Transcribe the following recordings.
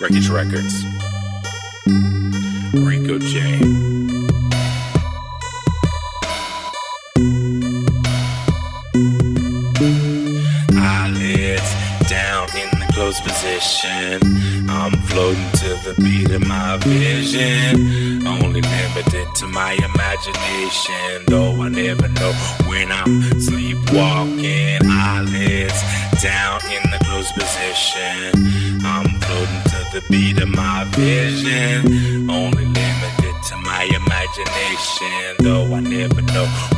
Wreckage Records. Rico J. Eyelids down in the closed position. I'm floating to the beat of my vision. Only limited to my imagination. Though I never know when I'm sleepwalking. Eyelids down in the closed position. To the beat of my vision. Only limited to my imagination. Though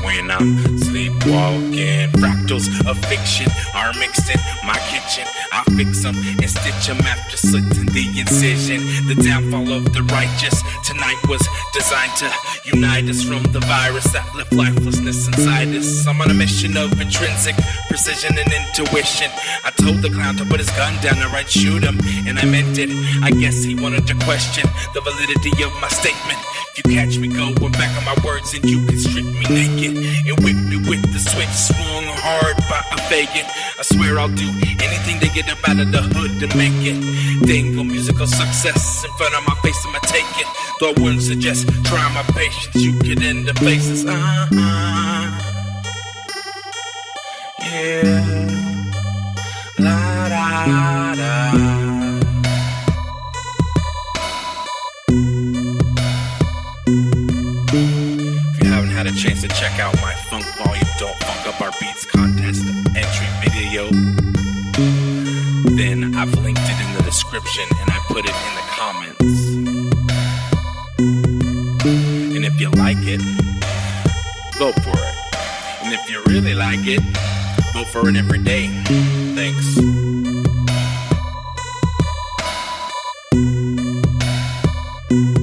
When I'm sleepwalking. Fractals of fiction are mixed in my kitchen. I fix them and stitch them after slitting the incision. The downfall of the righteous tonight was designed to unite us from the virus that left lifelessness inside us. I'm on a mission of intrinsic precision and intuition. I told the clown to put his gun down and right shoot him, and I meant it. I guess he wanted to question the validity of my statement. If you catch me going back on my words, and you can strip me naked and whip me with the switch swung hard by a faggot. I swear I'll do anything to get up out of the hood to make it. Dangle musical success in front of my face, I'ma take it. Though I wouldn't suggest try my patience, you get end the faces. Uh-huh. Yeah. A chance to check out my Funk Volume Don't Funk Up Our Beats contest entry video, then I've linked it in the description and I put it in the comments. And if you like it, vote for it. And if you really like it, vote for it every day. Thanks. Thank